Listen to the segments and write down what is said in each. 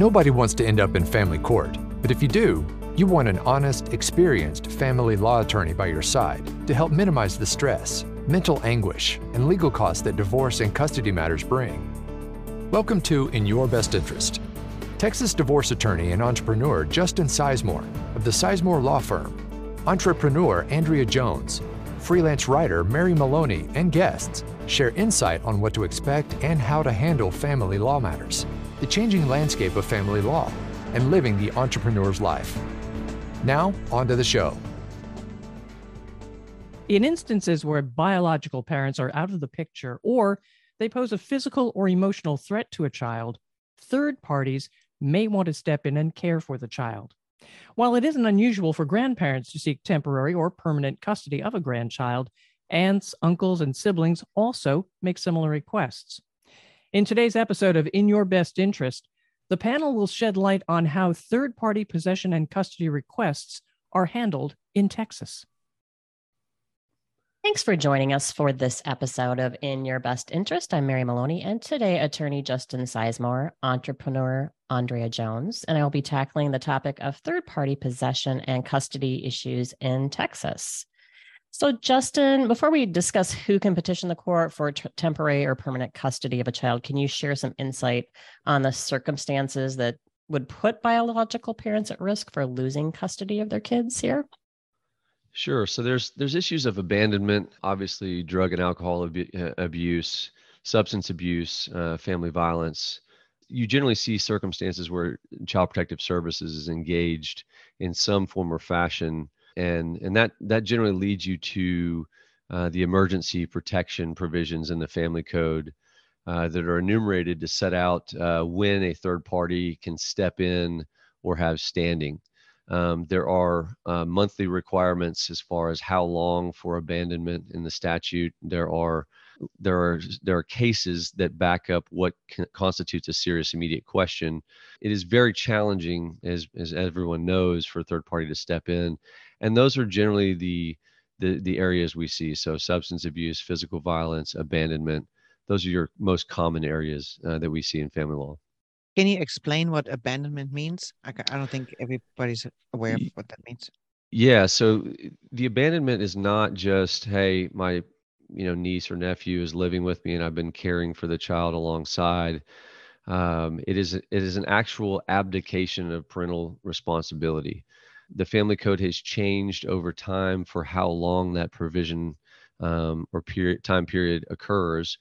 Nobody wants to end up in family court, but if you do, you want an honest, experienced family law attorney by your side to help minimize the stress, mental anguish, and legal costs that divorce and custody matters bring. Welcome to In Your Best Interest. Texas divorce attorney and entrepreneur Justin Sisemore of the Sisemore Law Firm, entrepreneur Andrea Jones, freelance writer Mary Maloney, and guests share insight on what to expect and how to handle family law matters, the changing landscape of family law, and living the entrepreneur's life. Now, on to the show. In instances where biological parents are out of the picture or they pose a physical or emotional threat to a child, third parties may want to step in and care for the child. While it isn't unusual for grandparents to seek temporary or permanent custody of a grandchild, aunts, uncles, and siblings also make similar requests. In today's episode of In Your Best Interest, the panel will shed light on how third party possession and custody requests are handled in Texas. Thanks for joining us for this episode of In Your Best Interest. I'm Mary Maloney, and today, attorney Justin Sisemore, entrepreneur Andrea Jones, and I will be tackling the topic of third party possession and custody issues in Texas. So, Justin, before we discuss who can petition the court for t- temporary or permanent custody of a child, can you share some insight on the circumstances that would put biological parents at risk for losing custody of their kids here? Sure. So there's there's issues of abandonment, obviously drug and alcohol ab- uh, abuse, substance abuse, uh, family violence. You generally see circumstances where Child Protective Services is engaged in some form or fashion and and that that generally leads you to uh, the emergency protection provisions in the family code uh, that are enumerated to set out uh, when a third party can step in or have standing. Um, there are uh, monthly requirements as far as how long for abandonment in the statute. There are there are there are cases that back up what constitutes a serious immediate question. It is very challenging, as as everyone knows, for a third party to step in, and those are generally the the the areas we see. So substance abuse, physical violence, abandonment. Those are your most common areas uh, that we see in family law. Can you explain what abandonment means? I, I don't think everybody's aware of what that means. Yeah, so the abandonment is not just hey, my you know niece or nephew is living with me and I've been caring for the child alongside. Um, it is it is an actual abdication of parental responsibility. The family code has changed over time for how long that provision um, or period time period occurs,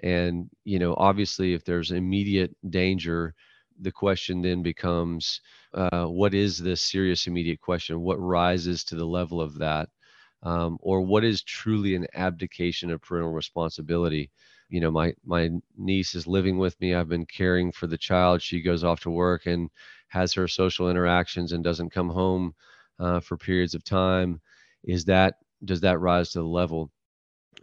and you know obviously if there's immediate danger, the question then becomes uh, what is the serious immediate question? What rises to the level of that? Um, or what is truly an abdication of parental responsibility. You know my my niece is living with me. I've been caring for the child. She goes off to work and has her social interactions and doesn't come home uh, for periods of time. Is that does that rise to the level?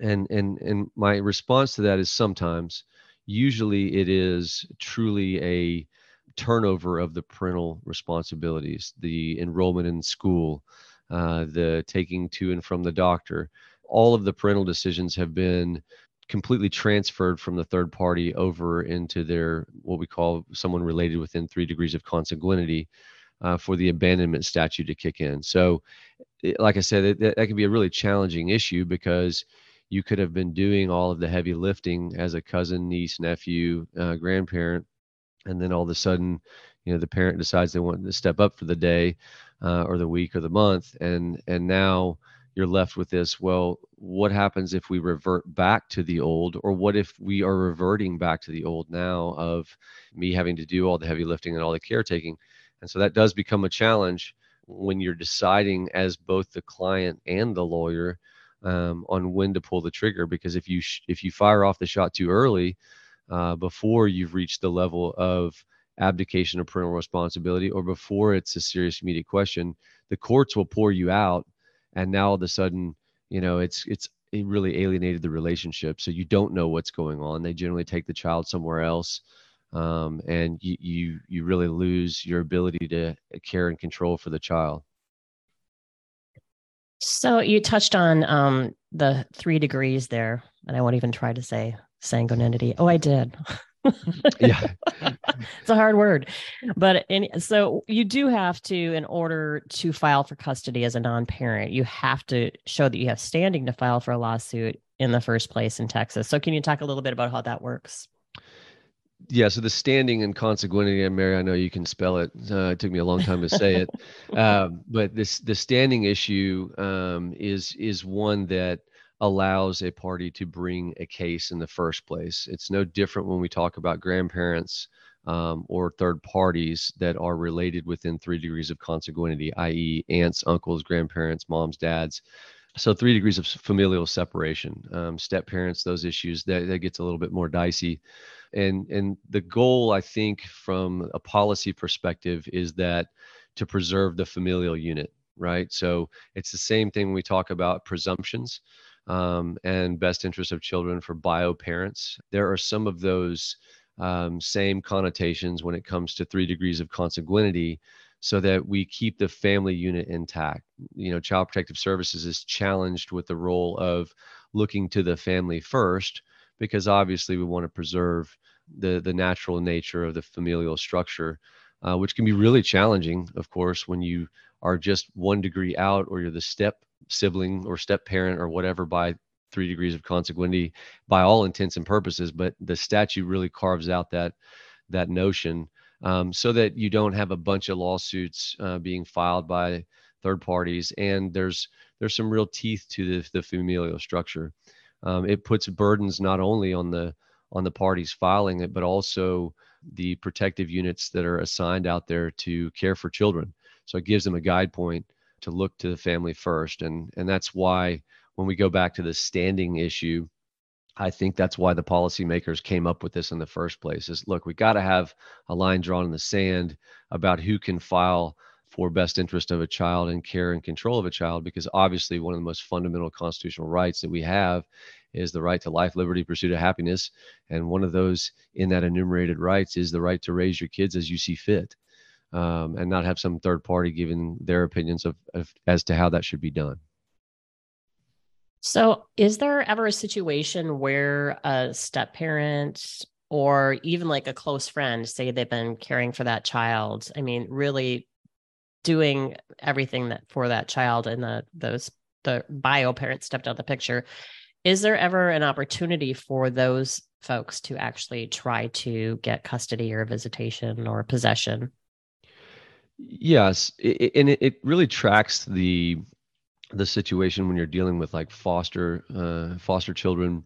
And and and my response to that is sometimes usually it is truly a turnover of the parental responsibilities the enrollment in school uh, the taking to and from the doctor. All of the parental decisions have been completely transferred from the third party over into their what we call someone related within three degrees of consanguinity uh, for the abandonment statute to kick in. So, it, like I said, that, that can be a really challenging issue because you could have been doing all of the heavy lifting as a cousin, niece, nephew, uh, grandparent, and then all of a sudden, you know, the parent decides they want to step up for the day uh, or the week or the month and and now you're left with this well what happens if we revert back to the old? Or what if we are reverting back to the old now of me having to do all the heavy lifting and all the caretaking? And so that does become a challenge when you're deciding as both the client and the lawyer um, on when to pull the trigger. Because if you sh- if you fire off the shot too early uh, before you've reached the level of abdication of parental responsibility or before it's a serious immediate question the courts will pour you out and now all of a sudden you know it's it's it really alienated the relationship. So you don't know what's going on. They generally take the child somewhere else um, and you, you you really lose your ability to care and control for the child. So you touched on um, the three degrees there and i won't even try to say sanguinity. Oh i did yeah. it's a hard word. But in, so you do have to, in order to file for custody as a non parent, you have to show that you have standing to file for a lawsuit in the first place in Texas. So can you talk a little bit about how that works? Yeah, so the standing and and Mary, I know you can spell it. Uh, it took me a long time to say it, um, but this the standing issue um, is is one that allows a party to bring a case in the first place. It's no different when we talk about grandparents um, or third parties that are related within three degrees of consanguinity, i.e., aunts, uncles, grandparents, moms, dads. So three degrees of familial separation, um, step parents, those issues that, that gets a little bit more dicey, and and the goal I think from a policy perspective is that to preserve the familial unit, right? So it's the same thing when we talk about presumptions um, and best interest of children for bio parents. There are some of those um, same connotations when it comes to three degrees of consanguinity so that we keep the family unit intact. You know, Child Protective Services is challenged with the role of looking to the family first because obviously we want to preserve the the natural nature of the familial structure, uh, which can be really challenging, of course, when you are just one degree out or you're the step sibling or step parent or whatever by three degrees of consanguinity by all intents and purposes but the statute really carves out that that notion um, so that you don't have a bunch of lawsuits uh, being filed by third parties and there's there's some real teeth to the, the familial structure. Um, it puts burdens not only on the on the parties filing it but also the protective units that are assigned out there to care for children. So it gives them a guide point to look to the family first and and that's why when we go back to the standing issue i think that's why the policymakers came up with this in the first place is look we got to have a line drawn in the sand about who can file for best interest of a child and care and control of a child because obviously one of the most fundamental constitutional rights that we have is the right to life liberty pursuit of happiness and one of those in that enumerated rights is the right to raise your kids as you see fit um, and not have some third party giving their opinions of, of as to how that should be done. So, is there ever a situation where a step parent or even like a close friend, say they've been caring for that child, I mean, really doing everything that for that child and the those the bio parent stepped out of the picture. Is there ever an opportunity for those folks to actually try to get custody or visitation or possession? Yes, it, and it, it really tracks the the situation when you're dealing with like foster uh, foster children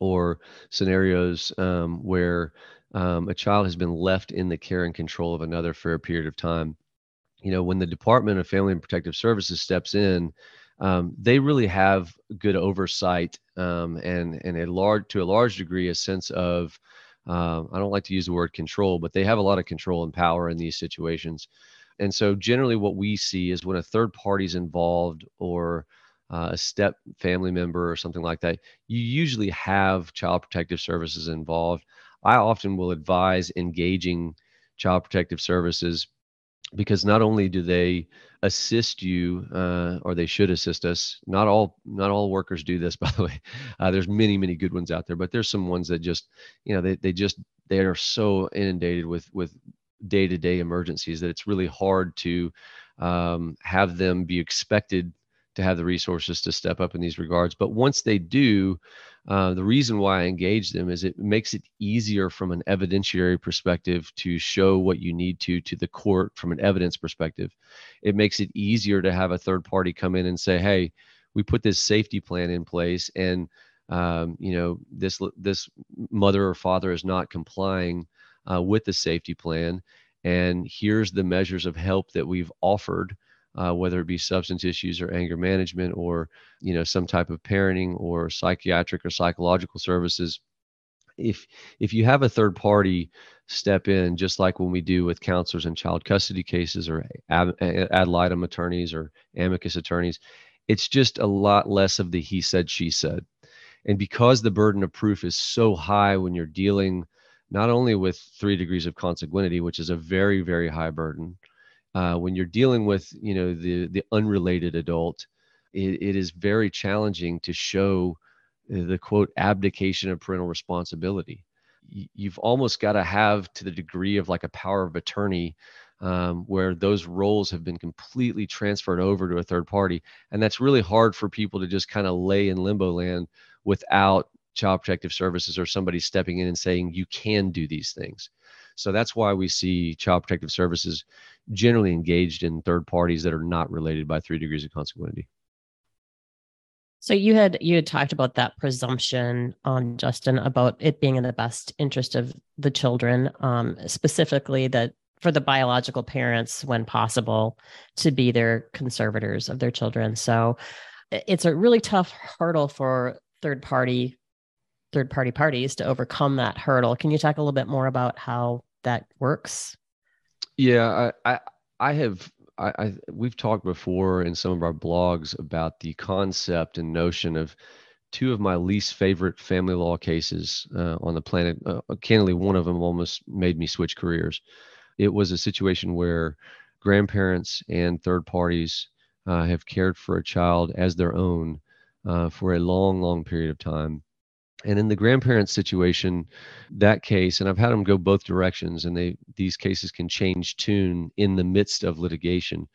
or scenarios um, where um, a child has been left in the care and control of another for a period of time. You know, when the Department of Family and Protective Services steps in, um, they really have good oversight um, and and a large to a large degree a sense of uh, I don't like to use the word control, but they have a lot of control and power in these situations. And so generally what we see is when a third party's involved or uh, a step family member or something like that, you usually have child protective services involved. I often will advise engaging child protective services because not only do they assist you uh, or they should assist us not all not all workers do this by the way uh, there's many many good ones out there but there's some ones that just you know they, they just they are so inundated with with day to day emergencies that it's really hard to um, have them be expected to have the resources to step up in these regards. But once they do, uh, the reason why I engage them is it makes it easier from an evidentiary perspective to show what you need to to the court from an evidence perspective. It makes it easier to have a third party come in and say, "Hey, we put this safety plan in place, and um, you know this this mother or father is not complying uh, with the safety plan. And here's the measures of help that we've offered, uh, whether it be substance issues or anger management or you know some type of parenting or psychiatric or psychological services. If if you have a third party step in, just like when we do with counselors in child custody cases or ad, ad litem attorneys or amicus attorneys, it's just a lot less of the he said she said. And because the burden of proof is so high when you're dealing not only with three degrees of consanguinity, which is a very, very high burden, uh, when you're dealing with, you know, the the unrelated adult, it, it is very challenging to show the quote abdication of parental responsibility. you've almost got to have to the degree of like a power of attorney um, where those roles have been completely transferred over to a third party. And that's really hard for people to just kind of lay in limbo land without child protective services or somebody stepping in and saying, you can do these things. So that's why we see child protective services generally engaged in third parties that are not related by three degrees of consanguinity. So you had you had talked about that presumption, um, Justin, about it being in the best interest of the children, um, specifically that for the biological parents, when possible, to be their conservators of their children. So it's a really tough hurdle for third party third party parties to overcome that hurdle. Can you talk a little bit more about how that works? Yeah, I I, I have I, I, we've talked before in some of our blogs about the concept and notion of two of my least favorite family law cases uh, on the planet. Uh, candidly, one of them almost made me switch careers. It was a situation where grandparents and third parties uh, have cared for a child as their own uh, for a long, long period of time and in the grandparent situation that case and i've had them go both directions and they these cases can change tune in the midst of litigation.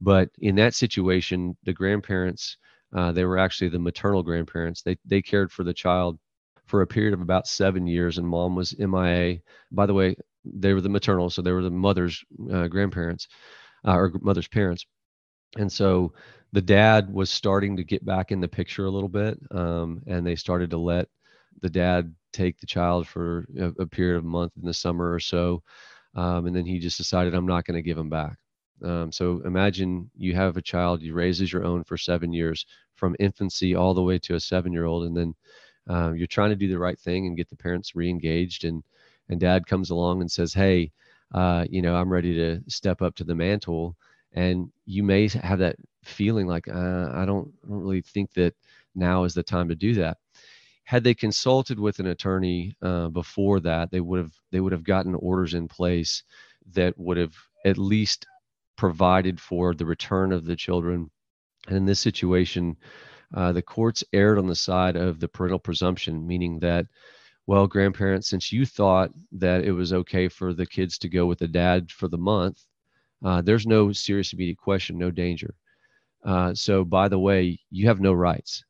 But in that situation the grandparents uh, they were actually the maternal grandparents. They they cared for the child for a period of about seven years and mom was mia by the way they were the maternal so they were the mother's uh, grandparents uh, or mother's parents. And so the dad was starting to get back in the picture a little bit um, and they started to let the dad take the child for a, a period of a month in the summer or so. Um, and then he just decided, I'm not going to give him back. Um, so imagine you have a child you raise as your own for seven years from infancy all the way to a seven year old. And then uh, you're trying to do the right thing and get the parents re-engaged and, and dad comes along and says, Hey, uh, you know, I'm ready to step up to the mantle. And you may have that feeling like, uh, I don't, I don't really think that now is the time to do that had they consulted with an attorney uh, before that, they would have they would have gotten orders in place that would have at least provided for the return of the children. And in this situation, uh, the courts erred on the side of the parental presumption, meaning that, well, grandparents, since you thought that it was okay for the kids to go with the dad for the month, uh, there's no serious immediate question, no danger. Uh, so, by the way, you have no rights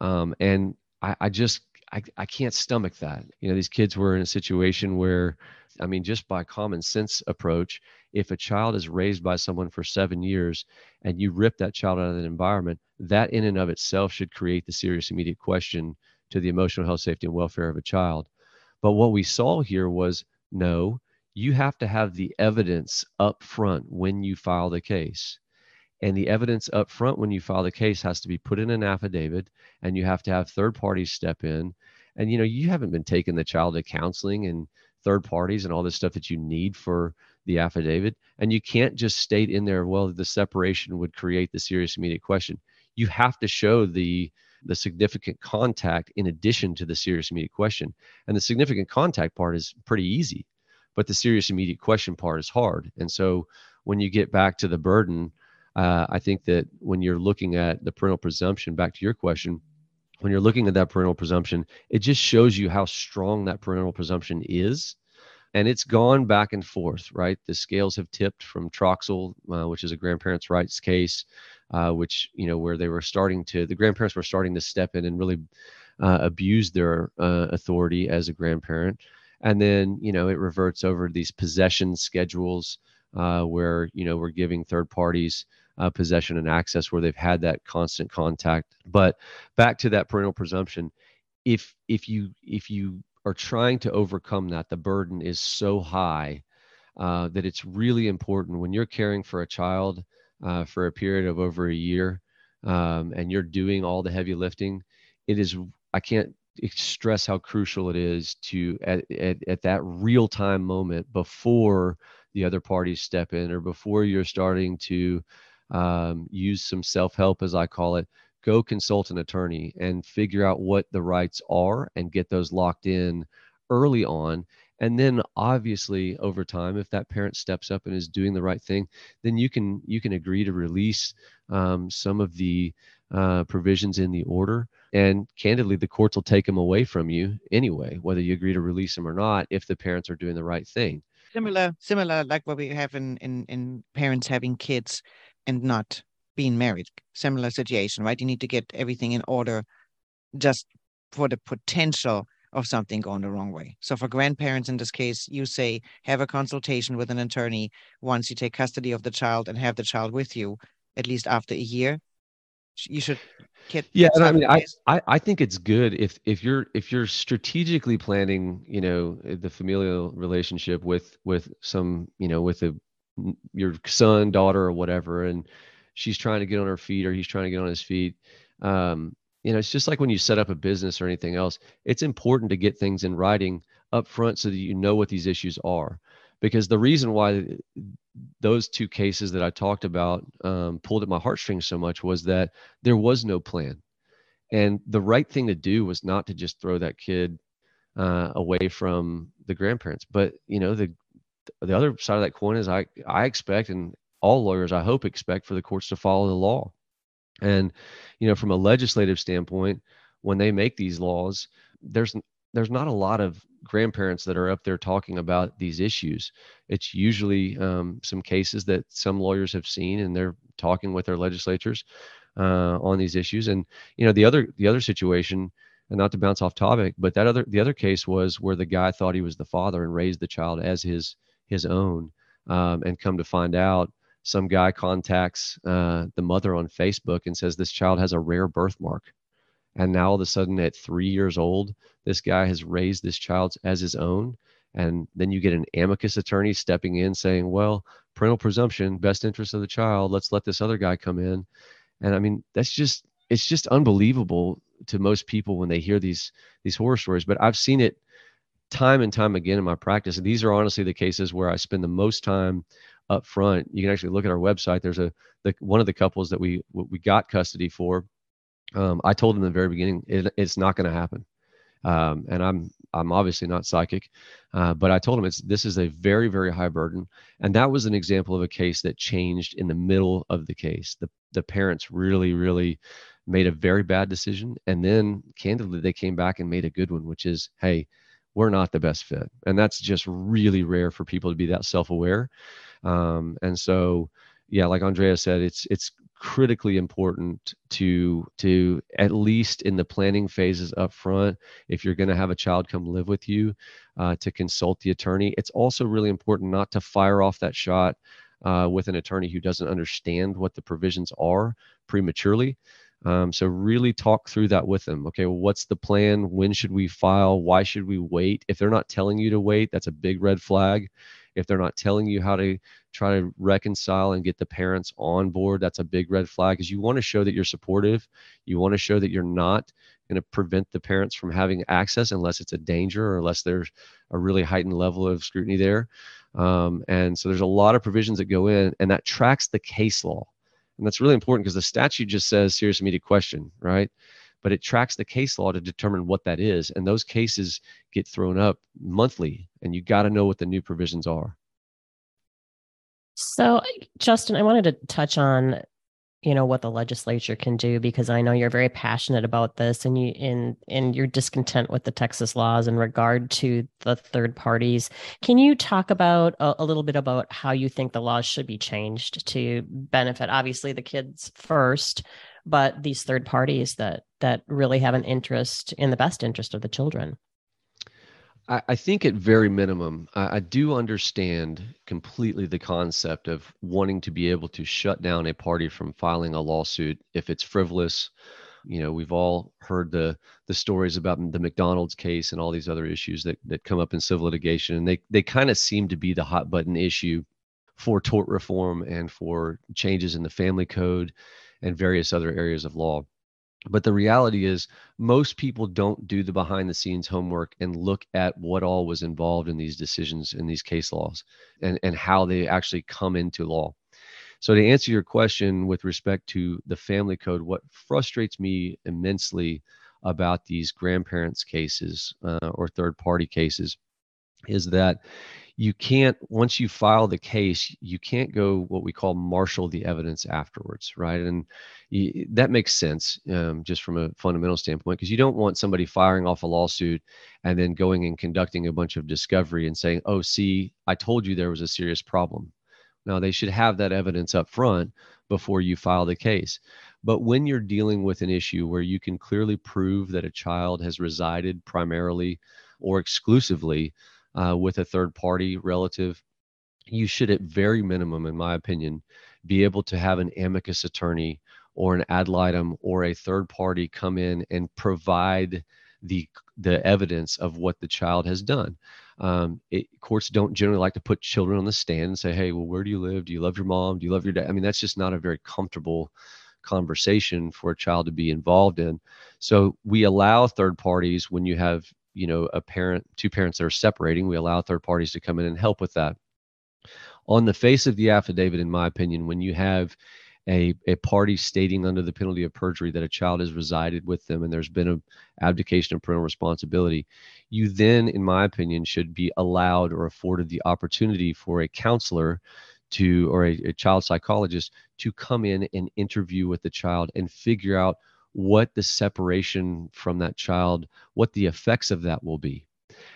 um, and I, I just I, I can't stomach that. You know, these kids were in a situation where, I mean, just by common sense approach, if a child is raised by someone for seven years and you rip that child out of that environment, that in and of itself should create the serious immediate question to the emotional health, safety, and welfare of a child. But what we saw here was no, you have to have the evidence up front when you file the case and the evidence up front when you file the case has to be put in an affidavit and you have to have third parties step in. And you know you haven't been taking the child to counseling and third parties and all this stuff that you need for the affidavit. And you can't just state in there well the separation would create the serious immediate question. You have to show the the significant contact in addition to the serious immediate question. And the significant contact part is pretty easy but the serious immediate question part is hard. And so when you get back to the burden uh, I think that when you're looking at the parental presumption, back to your question, when you're looking at that parental presumption, it just shows you how strong that parental presumption is. And it's gone back and forth, right? The scales have tipped from Troxel, uh, which is a grandparents' rights case, uh, which, you know, where they were starting to, the grandparents were starting to step in and really uh, abuse their uh, authority as a grandparent. And then, you know, it reverts over these possession schedules uh, where, you know, we're giving third parties uh, possession and access where they've had that constant contact. But back to that parental presumption, if if you if you are trying to overcome that, the burden is so high uh, that it's really important when you're caring for a child uh, for a period of over a year um, and you're doing all the heavy lifting. It is I can't stress how crucial it is to at, at, at that real time moment before the other parties step in or before you're starting to um, use some self help, as I call it. Go consult an attorney and figure out what the rights are and get those locked in early on. And then obviously over time, if that parent steps up and is doing the right thing, then you can you can agree to release um, some of the uh, provisions in the order. And candidly, the courts will take them away from you anyway, whether you agree to release them or not, if the parents are doing the right thing. Similar, similar, like what we have in in in parents having kids and not being married. Similar situation, right? You need to get everything in order, just for the potential of something going the wrong way. So for grandparents in this case, you say have a consultation with an attorney once you take custody of the child and have the child with you at least after a year. You should get yeah and i mean I, I i think it's good if if you're if you're strategically planning you know the familial relationship with with some you know with a your son daughter or whatever and she's trying to get on her feet or he's trying to get on his feet um you know it's just like when you set up a business or anything else it's important to get things in writing up front so that you know what these issues are because the reason why those two cases that i talked about um, pulled at my heartstrings so much was that there was no plan. And the right thing to do was not to just throw that kid uh, away from the grandparents. But you know the the other side of that coin is i i expect and all lawyers i hope expect for the courts to follow the law. And, you know, from a legislative standpoint, when they make these laws, there's there's not a lot of grandparents that are up there talking about these issues. It's usually um, some cases that some lawyers have seen, and they're talking with their legislatures uh, on these issues. And you know, the other the other situation, and not to bounce off topic, but that other the other case was where the guy thought he was the father and raised the child as his his own, um, and come to find out some guy contacts uh, the mother on Facebook and says this child has a rare birthmark. And now all of a sudden, at three years old, this guy has raised this child as his own. And then you get an amicus attorney stepping in saying, well, parental presumption, best interest of the child, let's let this other guy come in. And I mean, that's just, it's just unbelievable to most people when they hear these these horror stories but i've seen it time and time again in my practice and these are honestly the cases where i spend the most time up front. You can actually look at our website. There's a the, one of the couples that we we got custody for. Um, I told them in the very beginning it, it's not going to happen, um, and I'm I'm obviously not psychic, uh, but I told him it's this is a very very high burden, and that was an example of a case that changed in the middle of the case. The the parents really really made a very bad decision, and then candidly they came back and made a good one, which is hey we're not the best fit. And that's just really rare for people to be that self aware. Um, and so, yeah, like Andrea said, it's it's critically important to to at least in the planning phases up front if you're going to have a child come live with you uh, to consult the attorney it's also really important not to fire off that shot uh, with an attorney who doesn't understand what the provisions are prematurely um, so really talk through that with them. Okay, what's the plan? When should we file? Why should we wait? If they're not telling you to wait, that's a big red flag. If they're not telling you how to try to reconcile and get the parents on board, that's a big red flag because you want to show that you're supportive. You want to show that you're not going to prevent the parents from having access unless it's a danger or unless there's a really heightened level of scrutiny there. Um, and so there's a lot of provisions that go in, and that tracks the case law. And that's really important because the statute just says serious immediate question, right? But it tracks the case law to determine what that is. And those cases get thrown up monthly, and you got to know what the new provisions are. So, Justin, I wanted to touch on you know what the legislature can do because I know you're very passionate about this and you in in your discontent with the Texas laws in regard to the third parties. Can you talk about a, a, little bit about how you think the laws should be changed to benefit obviously the kids first, but these third parties that that really have an interest in the best interest of the children? I, I think at very minimum, I, I do understand completely the concept of wanting to be able to shut down a party from filing a lawsuit if it's frivolous. You know, we've all heard the the stories about the McDonald's case and all these other issues that that come up in civil litigation, and they they kind of seem to be the hot button issue for tort reform and for changes in the family code and various other areas of law. But the reality is, most people don't do the behind the scenes homework and look at what all was involved in these decisions in these case laws and, and how they actually come into law. So, to answer your question with respect to the family code, what frustrates me immensely about these grandparents' cases uh, or third party cases is that you can't once you file the case you can't go what we call marshal the evidence afterwards right? And you, that makes sense um, just from a fundamental standpoint because you don't want somebody firing off a lawsuit and then going and conducting a bunch of discovery and saying oh see i told you there was a serious problem. Now they should have that evidence up front before you file the case. But when you're dealing with an issue where you can clearly prove that a child has resided primarily or exclusively uh, with a third party relative, you should, at very minimum, in my opinion, be able to have an amicus attorney or an ad litem or a third party come in and provide the the evidence of what the child has done. Um, it, courts don't generally like to put children on the stand and say, "Hey, well, where do you live? Do you love your mom? Do you love your dad?" I mean, that's just not a very comfortable conversation for a child to be involved in. So we allow third parties when you have you know a parent two parents that are separating we allow third parties to come in and help with that. On the face of the affidavit in my opinion when you have a, a party stating under the penalty of perjury that a child has resided with them and there's been a abdication of parental responsibility you then in my opinion should be allowed or afforded the opportunity for a counselor to or a, a child psychologist to come in and interview with the child and figure out what the separation from that child, what the effects of that will be.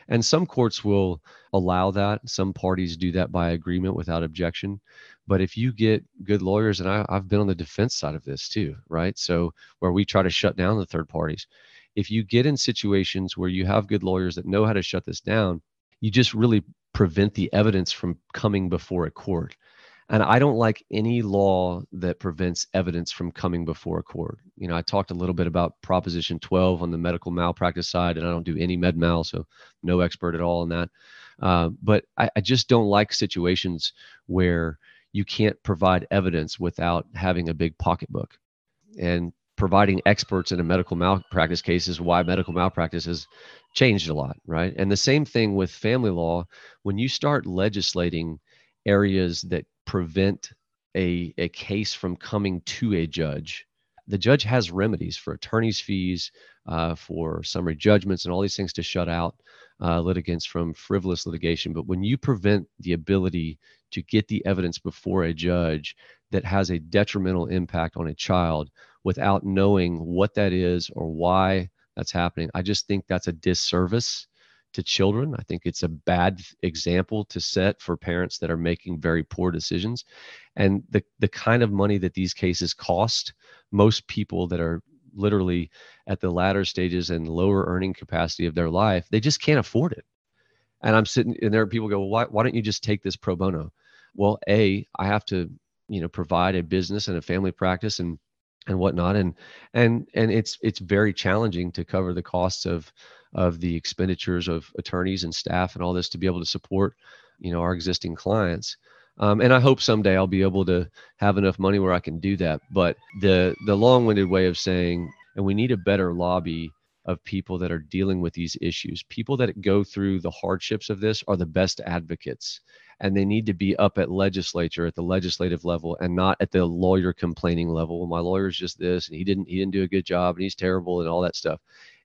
And some courts will allow that. Some parties do that by agreement without objection. But if you get good lawyers, and I, have been on the defense side of this too, right? So where we try to shut down the third parties. If you get in situations where you have good lawyers that know how to shut this down, you just really prevent the evidence from coming before a court. And I don't like any law that prevents evidence from coming before a court. You know, I talked a little bit about Proposition 12 on the medical malpractice side, and I don't do any med mal, so no expert at all on that. Uh, but I, I just don't like situations where you can't provide evidence without having a big pocketbook. And providing experts in a medical malpractice case is why medical malpractice has changed a lot, right? And the same thing with family law. When you start legislating areas that prevent a, a case from coming to a judge. The judge has remedies for attorney's fees, uh, for summary judgments, and all these things to shut out uh, litigants from frivolous litigation. But when you prevent the ability to get the evidence before a judge that has a detrimental impact on a child without knowing what that is or why that's happening, I just think that's a disservice to children. I think it's a bad example to set for parents that are making very poor decisions. And the, the kind of money that these cases cost, most people that are literally at the latter stages and lower earning capacity of their life, they just can't afford it. And I'm sitting and there are people go, well, why, why don't you just take this pro bono? Well, A, I have to, you know, provide a business and a family practice and and whatnot. And and and it's it's very challenging to cover the costs of of the expenditures of attorneys and staff and all this to be able to support you know our existing clients. Um, and i hope someday i'll be able to have enough money where i can do that. But the the long-winded way of saying and we need a better lobby of people that are dealing with these issues. People that go through the hardships of this are the best advocates and they need to be up at legislature at the legislative level and not at the lawyer complaining level. Well, my lawyer's just this and he didn't he didn't do a good job and he's terrible and all that stuff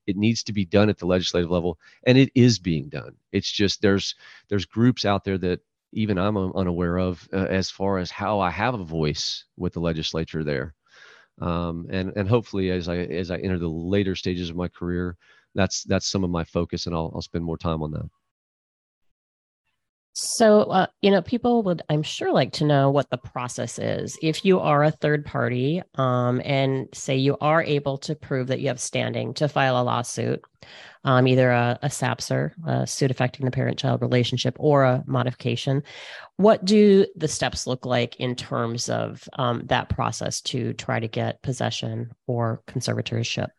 it needs to be done at the legislative level and it is being done. It's just there's there's groups out there that even i'm unaware of uh, as far as how i have a voice with the legislature there. Um, and and hopefully as i as i enter the later stages of my career that's that's some of my focus and i'll, I'll spend more time on that so, uh, you know, people would, I'm sure, like to know what the process is. If you are a third party um, and say you are able to prove that you have standing to file a lawsuit, um, either a, a a suit affecting the parent child relationship, or a modification, what do the steps look like in terms of um, that process to try to get possession or conservatorship?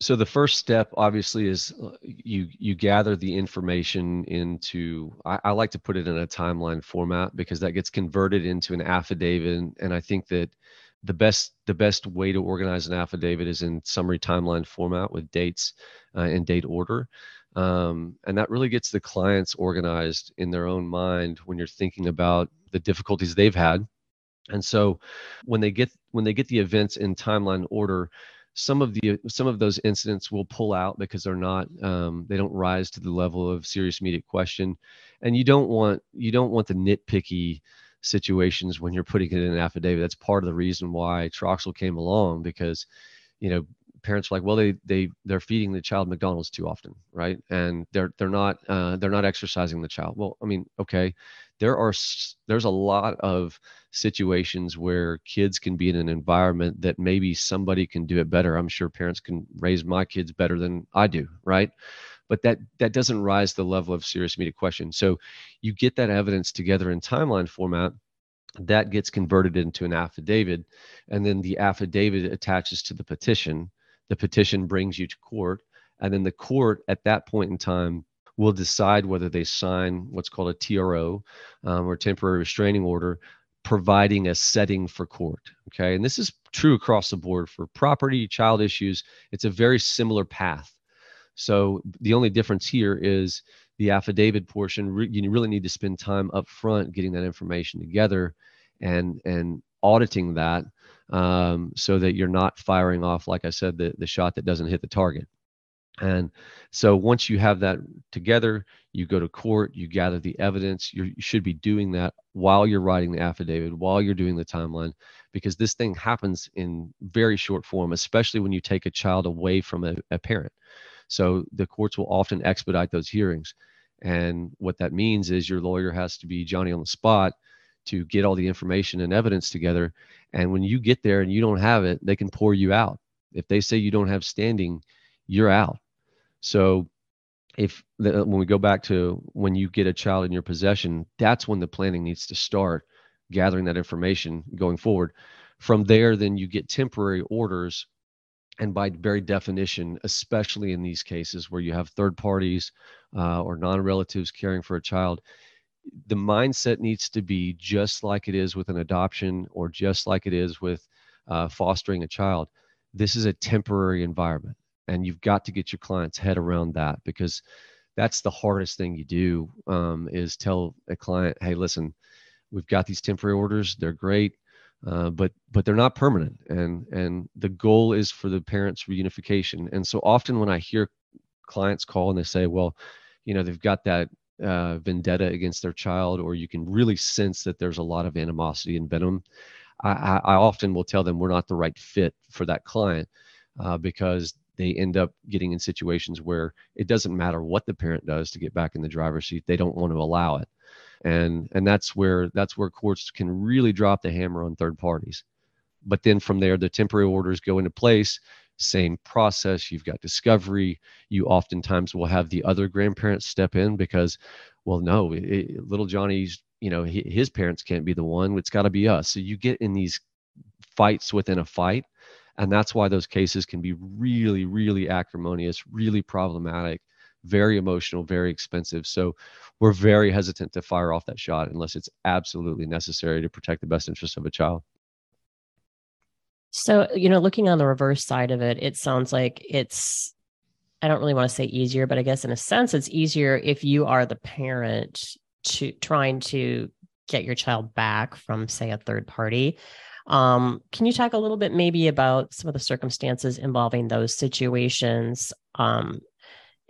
So the first step obviously is uh, you you gather the information into I, I, like to put it in a timeline format because that gets converted into an affidavit and i think that the best the best way to organize an affidavit is in summary timeline format with dates uh, and date order. Um, and that really gets the clients organized in their own mind when you're thinking about the difficulties they've had. And so when they get when they get the events in timeline order some of the some of those incidents will pull out because they're not um, they don't rise to the level of serious immediate question. And you don't want you don't want the nitpicky situations when you're putting it in an affidavit. That's part of the reason why troxel came along because you know parents are like well they they they're feeding the child mcdonald's too often right and they're they're not uh, they're not exercising the child well i mean okay there are there's a lot of situations where kids can be in an environment that maybe somebody can do it better. I'm sure parents can raise my kids better than I do, right? But that that doesn't rise the level of serious immediate question. So you get that evidence together in timeline format that gets converted into an affidavit and then the affidavit attaches to the petition the petition brings you to court and then the court at that point in time will decide whether they sign what's called a TRO um, or temporary restraining order, providing a setting for court. Okay. And this is true across the board for property, child issues. It's a very similar path. So the only difference here is the affidavit portion. You really need to spend time up front getting that information together and and auditing that um, so that you're not firing off, like I said, the, the shot that doesn't hit the target. And so once you have that together, you go to court, you gather the evidence. you should be doing that while you're writing the affidavit, while you're doing the timeline, because this thing happens in very short form, especially when you take a child away from a, a parent. So the courts will often expedite those hearings. And what that means is your lawyer has to be Johnny on the spot to get all the information and evidence together. And when you get there and you don't have it, they can pour you out. If they say you don't have standing, you're out so if when we go back to when you get a child in your possession, that's when the planning needs to start gathering that information going forward. From there, then you get temporary orders. And by very definition, especially in these cases where you have third parties uh, or non relatives caring for a child, the mindset needs to be just like it is with an adoption or just like it is with uh, fostering a child. This is a temporary environment and you've got to get your client's head around that because that's the hardest thing you do um, is tell a client hey listen we've got these temporary orders they're great uh, but but they're not permanent and and the goal is for the parents reunification and so often when i hear clients call and they say well you know they've got that uh, vendetta against their child or you can really sense that there's a lot of animosity and venom I, I, often will tell them we're not the right fit for that client uh, because they end up getting in situations where it doesn't matter what the parent does to get back in the driver's seat they don't want to allow it. And and that's where that's where courts can really drop the hammer on third parties. But then from there the temporary orders go into place same process you've got discovery you oftentimes will have the other grandparents step in because well no it, little johnny's you know his parents can't be the one it's got to be us. So you get in these fights within a fight and that's why those cases can be really really acrimonious really problematic very emotional very expensive. So we're very hesitant to fire off that shot unless it's absolutely necessary to protect the best interest of a child so you know looking on the reverse side of it it sounds like it's i don't really want to say easier but i guess in a sense it's easier if you are the parent to trying to get your child back from say a third party um, can you talk a little bit maybe about some of the circumstances involving those situations um,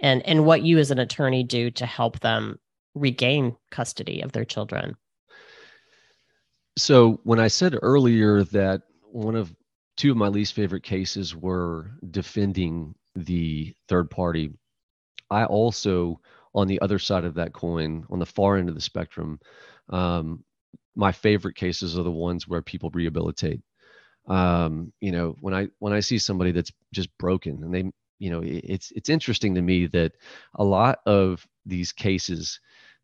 and, and what you as an attorney do to help them regain custody of their children? So, when I said earlier that one of two of my least favorite cases were defending the third party, I also, on the other side of that coin, on the far end of the spectrum, um, my favorite cases are the ones where people rehabilitate. Um, you know when i when i see somebody that's just broken and they you know it's it's interesting to me that a lot of these cases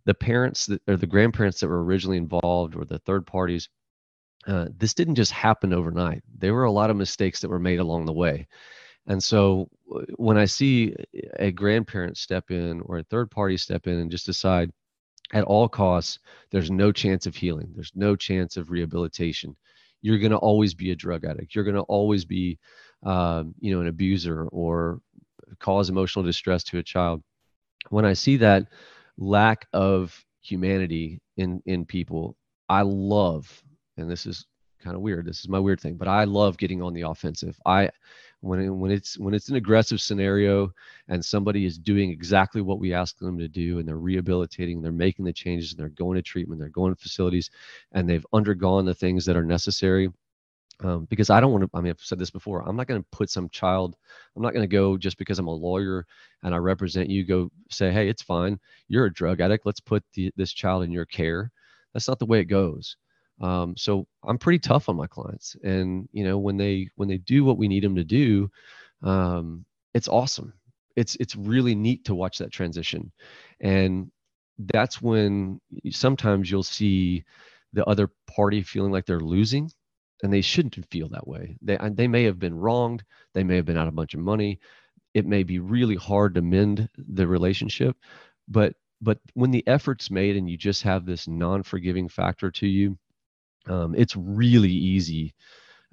the parents that or the grandparents that were originally involved or the third parties uh, this didn't just happen overnight there were a lot of mistakes that were made along the way and so when i see a grandparent step in or a third party step in and just decide at all costs, there's no chance of healing. There's no chance of rehabilitation. You're going to always be a drug addict. You're going to always be, um, you know, an abuser or cause emotional distress to a child. When I see that lack of humanity in in people, I love, and this is kind of weird. This is my weird thing, but I love getting on the offensive. I when it, when it's when it's an aggressive scenario and somebody is doing exactly what we ask them to do and they're rehabilitating they're making the changes and they're going to treatment they're going to facilities and they've undergone the things that are necessary um, because i don't want to i mean i've said this before i'm not going to put some child i'm not going to go just because i'm a lawyer and i represent you go say hey it's fine you're a drug addict let's put the, this child in your care that's not the way it goes um, so I'm pretty tough on my clients, and you know when they when they do what we need them to do, um, it's awesome. It's it's really neat to watch that transition, and that's when sometimes you'll see the other party feeling like they're losing, and they shouldn't feel that way. They they may have been wronged. They may have been out a bunch of money. It may be really hard to mend the relationship, but but when the effort's made and you just have this non-forgiving factor to you um, it's really easy,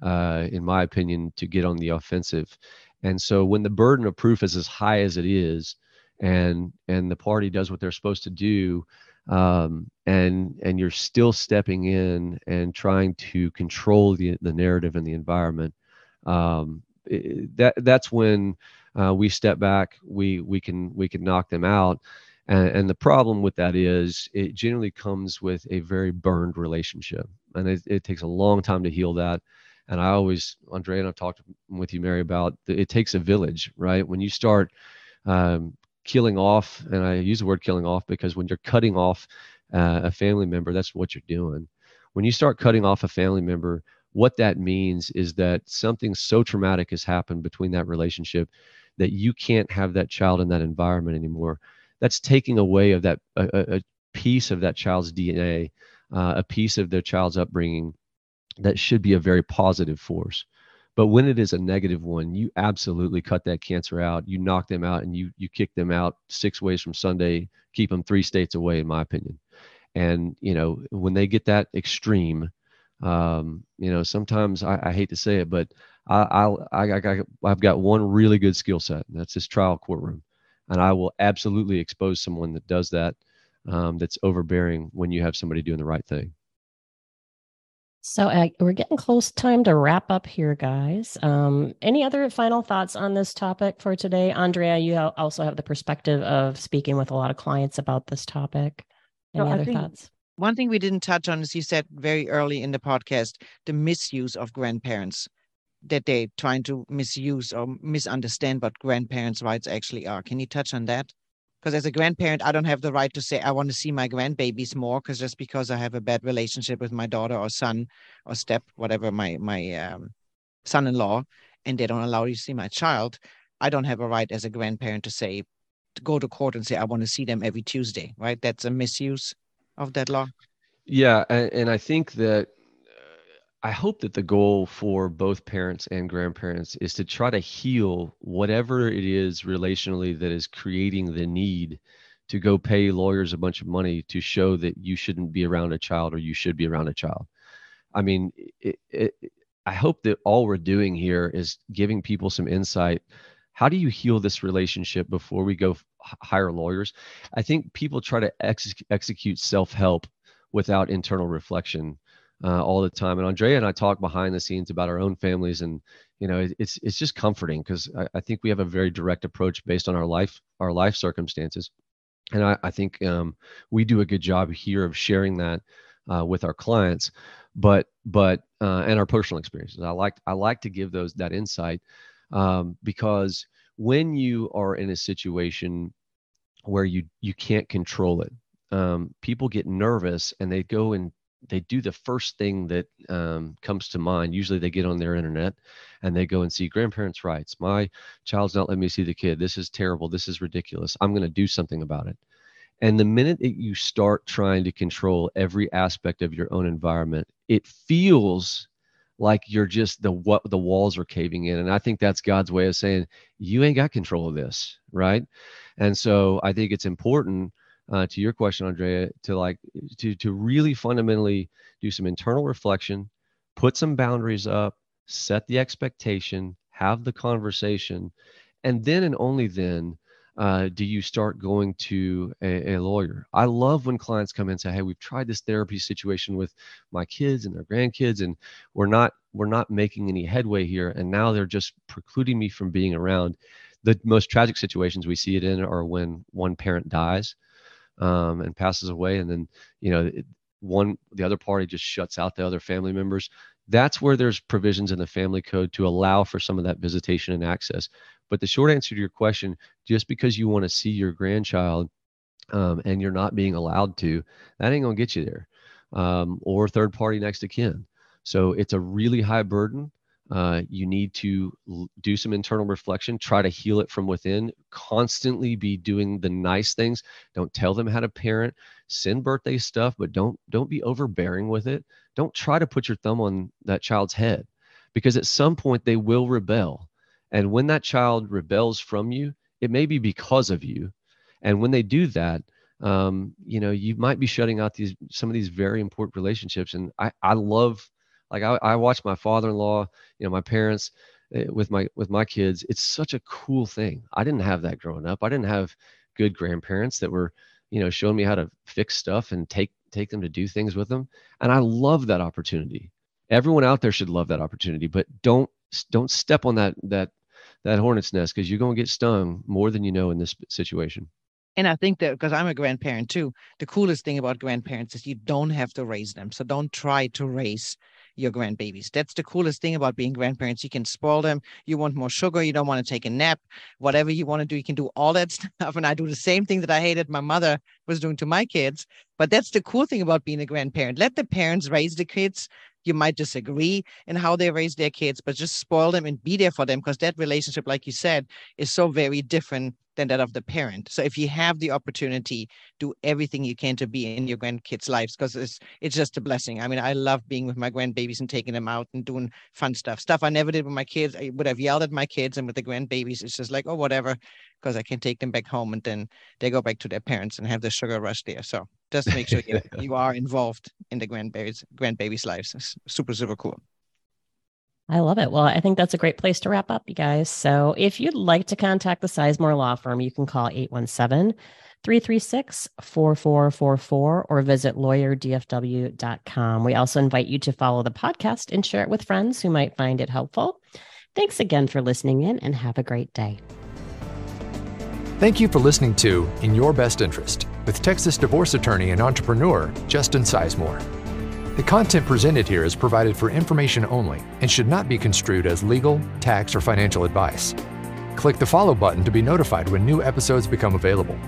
uh, in my opinion, to get on the offensive. And so when the burden of proof is as high as it is, and and the party does what they're supposed to do, um, and and you're still stepping in and trying to control the the narrative and the environment, um, it, that that's when uh, we step back. We we can we can knock them out. And, and, the problem with that is it generally comes with a very burned relationship and it, it takes a long time to heal that. And i always andre and i've talked with you mary about the, it takes a village right? When you start um, killing off and i use the word killing off because when you're cutting off uh, a family member that's what you're doing. When you start cutting off a family member what that means is that something so traumatic has happened between that relationship that you can't have that child in that environment anymore. That's taking away of that a, a piece of that child's dna uh, a piece of their child's upbringing that should be a very positive force. But when it is a negative one, you absolutely cut that cancer out. You knock them out and you you kick them out six ways from Sunday, keep them three states away, in my opinion. And you know when they get that extreme, um, you know sometimes I, I, hate to say it, but I, I, I, I've got one really good skill set, and that's this trial courtroom, and I will absolutely expose someone that does that um, that's overbearing when you have somebody doing the right thing. So uh, we're getting close time to wrap up here, guys. Um, any other final thoughts on this topic for today, Andrea? You also have the perspective of speaking with a lot of clients about this topic. Any no, other thoughts? One thing we didn't touch on is you said very early in the podcast the misuse of grandparents that they're trying to misuse or misunderstand what grandparents' rights actually are. Can you touch on that? Because as a grandparent i don't have the right to say i want to see my grandbabies more because just because i have a bad relationship with my daughter or son or step whatever my my um, son-in-law and they don't allow you to see my child i don't have a right as a grandparent to say to go to court and say i want to see them every tuesday right? That's a misuse of that law. Yeah and, and i think that I hope that the goal for both parents and grandparents is to try to heal whatever it is relationally that is creating the need to go pay lawyers a bunch of money to show that you shouldn't be around a child or you should be around a child. I mean, it, it, I hope that all we're doing here is giving people some insight. How do you heal this relationship before we go hire lawyers? I think people try to ex- execute self help without internal reflection uh, all the time. And Andrea and I talk behind the scenes about our own families, and you know, it, it's it's just comforting because I, I, think we have a very direct approach based on our life our life circumstances, and I, I think um, we do a good job here of sharing that uh, with our clients, but but uh, and our personal experiences. I like I like to give those that insight um, because when you are in a situation where you you can't control it um, people get nervous and they go and they do the first thing that um, comes to mind. Usually they get on their internet and they go and see grandparents' rights. My child's not letting me see the kid. This is terrible. This is ridiculous. I'm going to do something about it. And the minute that you start trying to control every aspect of your own environment, it feels like you're just the what the walls are caving in. And I think that's God's way of saying you ain't got control of this, right? And so I think it's important uh, to your question, Andrea, to like to to really fundamentally do some internal reflection, put some boundaries up, set the expectation, have the conversation, and then and only then uh, do you start going to a, a, lawyer? I love when clients come in and say, "Hey, we've tried this therapy situation with my kids and their grandkids, and we're not we're not making any headway here, and now they're just precluding me from being around." The most tragic situations we see it in are when one parent dies um, and passes away, and then you know one the other party just shuts out the other family members that's where there's provisions in the family code to allow for some of that visitation and access. But the short answer to your question, just because you want to see your grandchild um, and you're not being allowed to, that ain't gonna get you there. Um, or third party next to kin. So it's a really high burden. Uh, you need to l- do some internal reflection, try to heal it from within, constantly be doing the nice things. Don't tell them how to parent, send birthday stuff, but don't don't be overbearing with it. Don't try to put your thumb on that child's head because at some point they will rebel. And when that child rebels from you, it may be because of you. And when they do that, um, you know, you might be shutting out these some of these very important relationships. And I, I love like I, I watch my father-in-law, you know, my parents uh, with my with my kids. It's such a cool thing. I didn't have that growing up. I didn't have good grandparents that were, you know, showing me how to fix stuff and take take them to do things with them. And I love that opportunity. Everyone out there should love that opportunity, but don't don't step on that that that hornet's nest because you're going to get stung more than you know in this situation. And I think that because I'm a grandparent too, the coolest thing about grandparents is you don't have to raise them. So don't try to raise your grandbabies. That's the coolest thing about being grandparents. You can spoil them. You want more sugar. You don't want to take a nap. Whatever you want to do, you can do all that stuff. And I do the same thing that I hated my mother was doing to my kids. But that's the cool thing about being a grandparent. Let the parents raise the kids you might disagree in how they raise their kids, but just spoil them and be there for them because that relationship, like you said, is so very different than that of the parent. So if you have the opportunity, do everything you can to be in your grandkids' lives because it's it's just a blessing. I mean, I love being with my grandbabies and taking them out and doing fun stuff. Stuff I never did with my kids. I would have yelled at my kids and with the grandbabies, it's just like, oh, whatever, because I can take them back home and then they go back to their parents and have the sugar rush there. So just make sure you, you are involved in the grandbabies grandbabies' lives. It's super super cool. I love it. Well, I think that's a great place to wrap up, you guys. So if you'd like to contact the Sisemore Law Firm, you can call 817 336 4444 or visit lawyerdfw.com. We also invite you to follow the podcast and share it with friends who might find it helpful. Thanks again for listening in and have a great day. Thank you for listening to In Your Best Interest with Texas divorce attorney and entrepreneur Justin Sisemore. The content presented here is provided for information only and should not be construed as legal, tax, or financial advice. Click the follow button to be notified when new episodes become available.